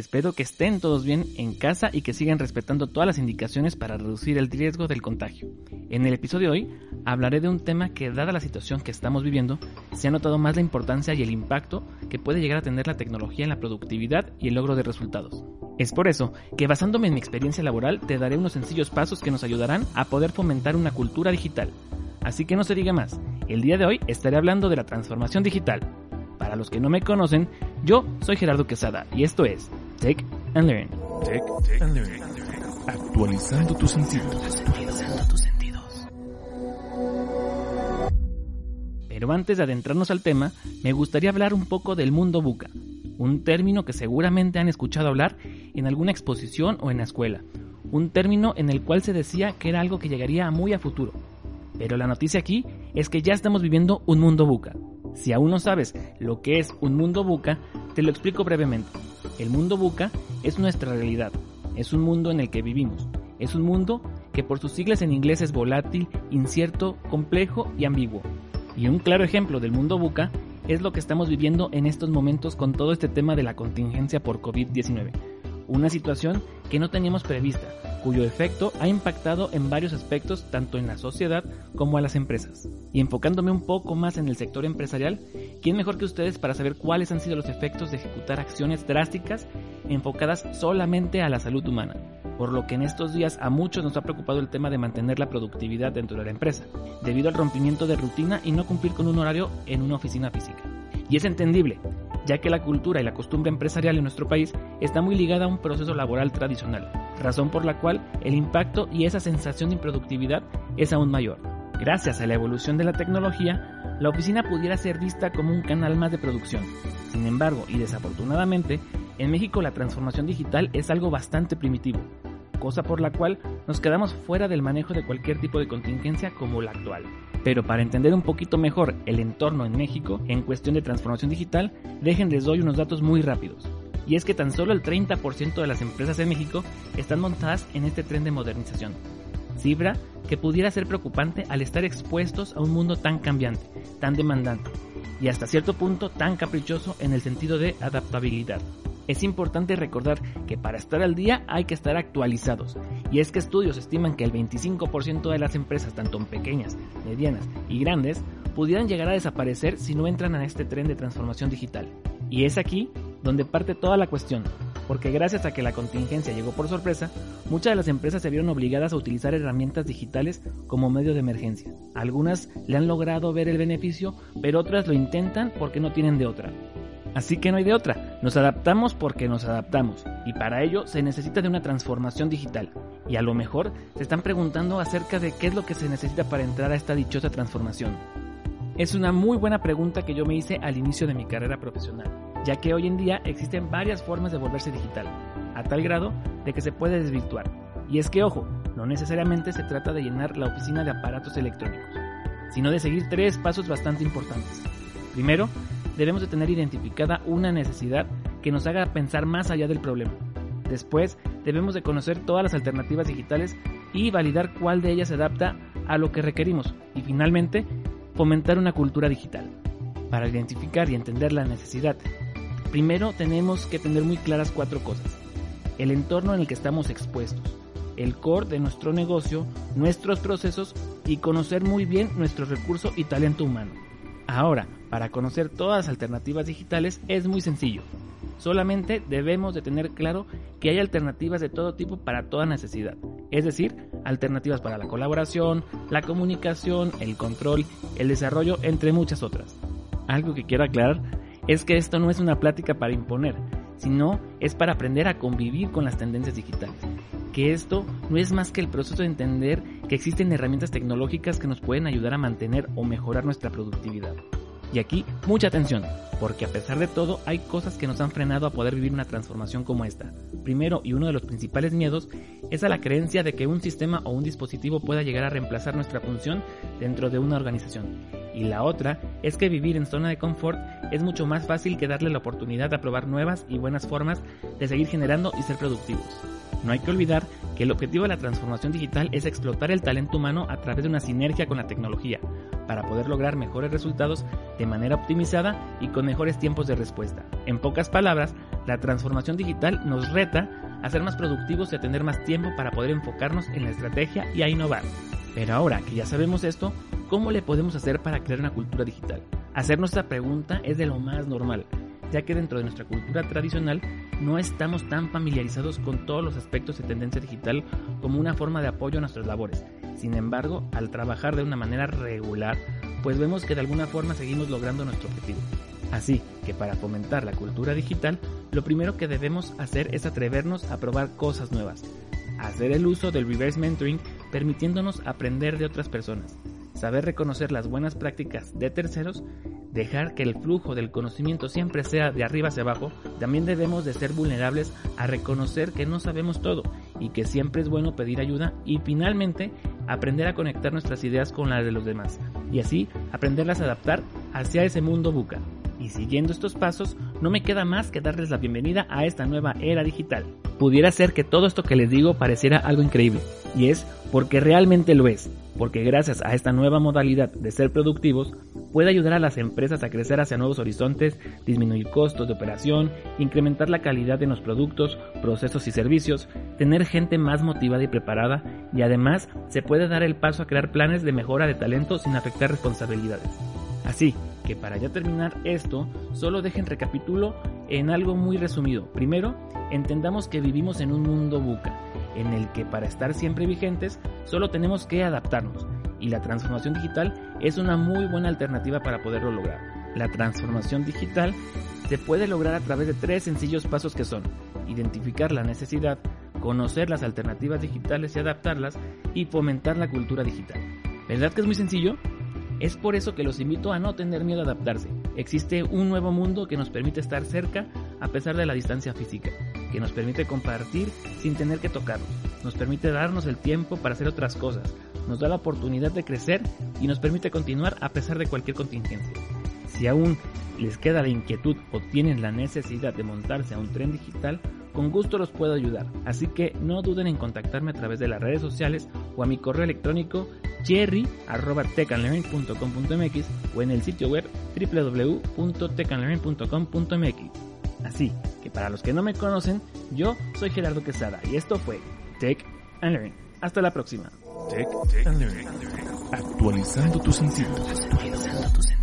Espero que estén todos bien en casa y que sigan respetando todas las indicaciones para reducir el riesgo del contagio. En el episodio de hoy hablaré de un tema que, dada la situación que estamos viviendo, se ha notado más la importancia y el impacto que puede llegar a tener la tecnología en la productividad y el logro de resultados. Es por eso que basándome en mi experiencia laboral te daré unos sencillos pasos que nos ayudarán a poder fomentar una cultura digital. Así que no se diga más, el día de hoy estaré hablando de la transformación digital. Para los que no me conocen, yo soy Gerardo Quesada y esto es Tech and Learn. Tech and Learn. Actualizando tus sentidos. Actualizando tus sentidos. Pero antes de adentrarnos al tema, me gustaría hablar un poco del mundo buca, un término que seguramente han escuchado hablar en alguna exposición o en la escuela, un término en el cual se decía que era algo que llegaría muy a futuro. Pero la noticia aquí es que ya estamos viviendo un mundo buca. Si aún no sabes lo que es un mundo buca, te lo explico brevemente. El mundo buca es nuestra realidad, es un mundo en el que vivimos, es un mundo que por sus siglas en inglés es volátil, incierto, complejo y ambiguo. Y un claro ejemplo del mundo buca es lo que estamos viviendo en estos momentos con todo este tema de la contingencia por COVID-19. Una situación que no teníamos prevista, cuyo efecto ha impactado en varios aspectos tanto en la sociedad como a las empresas. Y enfocándome un poco más en el sector empresarial, ¿quién mejor que ustedes para saber cuáles han sido los efectos de ejecutar acciones drásticas enfocadas solamente a la salud humana? Por lo que en estos días a muchos nos ha preocupado el tema de mantener la productividad dentro de la empresa, debido al rompimiento de rutina y no cumplir con un horario en una oficina física. Y es entendible, ya que la cultura y la costumbre empresarial en nuestro país está muy ligada a un proceso laboral tradicional, razón por la cual el impacto y esa sensación de improductividad es aún mayor. Gracias a la evolución de la tecnología, la oficina pudiera ser vista como un canal más de producción. Sin embargo, y desafortunadamente, en México la transformación digital es algo bastante primitivo, cosa por la cual nos quedamos fuera del manejo de cualquier tipo de contingencia como la actual. Pero para entender un poquito mejor el entorno en México en cuestión de transformación digital, dejen les doy unos datos muy rápidos. Y es que tan solo el 30% de las empresas en México están montadas en este tren de modernización. Cifra que pudiera ser preocupante al estar expuestos a un mundo tan cambiante, tan demandante y hasta cierto punto tan caprichoso en el sentido de adaptabilidad. Es importante recordar que para estar al día hay que estar actualizados, y es que estudios estiman que el 25% de las empresas, tanto pequeñas, medianas y grandes, pudieran llegar a desaparecer si no entran a este tren de transformación digital. Y es aquí donde parte toda la cuestión, porque gracias a que la contingencia llegó por sorpresa, muchas de las empresas se vieron obligadas a utilizar herramientas digitales como medio de emergencia. Algunas le han logrado ver el beneficio, pero otras lo intentan porque no tienen de otra. Así que no hay de otra, nos adaptamos porque nos adaptamos, y para ello se necesita de una transformación digital. Y a lo mejor se están preguntando acerca de qué es lo que se necesita para entrar a esta dichosa transformación. Es una muy buena pregunta que yo me hice al inicio de mi carrera profesional, ya que hoy en día existen varias formas de volverse digital, a tal grado de que se puede desvirtuar. Y es que, ojo, no necesariamente se trata de llenar la oficina de aparatos electrónicos, sino de seguir tres pasos bastante importantes. Primero, debemos de tener identificada una necesidad que nos haga pensar más allá del problema. Después, debemos de conocer todas las alternativas digitales y validar cuál de ellas se adapta a lo que requerimos. Y finalmente, fomentar una cultura digital. Para identificar y entender la necesidad, primero tenemos que tener muy claras cuatro cosas. El entorno en el que estamos expuestos, el core de nuestro negocio, nuestros procesos y conocer muy bien nuestro recurso y talento humano. Ahora, para conocer todas las alternativas digitales es muy sencillo. Solamente debemos de tener claro que hay alternativas de todo tipo para toda necesidad. Es decir, alternativas para la colaboración, la comunicación, el control, el desarrollo, entre muchas otras. Algo que quiero aclarar es que esto no es una plática para imponer, sino es para aprender a convivir con las tendencias digitales. Que esto no es más que el proceso de entender que existen herramientas tecnológicas que nos pueden ayudar a mantener o mejorar nuestra productividad. Y aquí, mucha atención, porque a pesar de todo hay cosas que nos han frenado a poder vivir una transformación como esta. Primero, y uno de los principales miedos, es a la creencia de que un sistema o un dispositivo pueda llegar a reemplazar nuestra función dentro de una organización. Y la otra es que vivir en zona de confort es mucho más fácil que darle la oportunidad de probar nuevas y buenas formas de seguir generando y ser productivos. No hay que olvidar que el objetivo de la transformación digital es explotar el talento humano a través de una sinergia con la tecnología, para poder lograr mejores resultados de manera optimizada y con mejores tiempos de respuesta. En pocas palabras, la transformación digital nos reta a ser más productivos y a tener más tiempo para poder enfocarnos en la estrategia y a innovar. Pero ahora que ya sabemos esto, ¿cómo le podemos hacer para crear una cultura digital? Hacer nuestra pregunta es de lo más normal, ya que dentro de nuestra cultura tradicional no estamos tan familiarizados con todos los aspectos de tendencia digital como una forma de apoyo a nuestras labores. Sin embargo, al trabajar de una manera regular, pues vemos que de alguna forma seguimos logrando nuestro objetivo. Así que para fomentar la cultura digital, lo primero que debemos hacer es atrevernos a probar cosas nuevas, hacer el uso del reverse mentoring permitiéndonos aprender de otras personas, saber reconocer las buenas prácticas de terceros, dejar que el flujo del conocimiento siempre sea de arriba hacia abajo, también debemos de ser vulnerables a reconocer que no sabemos todo y que siempre es bueno pedir ayuda y finalmente aprender a conectar nuestras ideas con las de los demás y así aprenderlas a adaptar hacia ese mundo buca. Y siguiendo estos pasos, no me queda más que darles la bienvenida a esta nueva era digital. Pudiera ser que todo esto que les digo pareciera algo increíble, y es porque realmente lo es, porque gracias a esta nueva modalidad de ser productivos, puede ayudar a las empresas a crecer hacia nuevos horizontes, disminuir costos de operación, incrementar la calidad de los productos, procesos y servicios, tener gente más motivada y preparada, y además se puede dar el paso a crear planes de mejora de talento sin afectar responsabilidades. Así que para ya terminar esto, solo dejen recapitulo en algo muy resumido. Primero, entendamos que vivimos en un mundo buca, en el que para estar siempre vigentes solo tenemos que adaptarnos, y la transformación digital es una muy buena alternativa para poderlo lograr. La transformación digital se puede lograr a través de tres sencillos pasos que son identificar la necesidad, conocer las alternativas digitales y adaptarlas, y fomentar la cultura digital. ¿Verdad que es muy sencillo? Es por eso que los invito a no tener miedo a adaptarse. Existe un nuevo mundo que nos permite estar cerca a pesar de la distancia física, que nos permite compartir sin tener que tocarnos, nos permite darnos el tiempo para hacer otras cosas, nos da la oportunidad de crecer y nos permite continuar a pesar de cualquier contingencia. Si aún les queda la inquietud o tienen la necesidad de montarse a un tren digital, con gusto los puedo ayudar, así que no duden en contactarme a través de las redes sociales o a mi correo electrónico jerry.techandlearning.com.mx o en el sitio web www.techandlearning.com.mx. Así que para los que no me conocen, yo soy Gerardo Quesada y esto fue Tech and Learn. Hasta la próxima. Tech and Learning. Actualizando tus sentidos. Actualizando tus sentidos.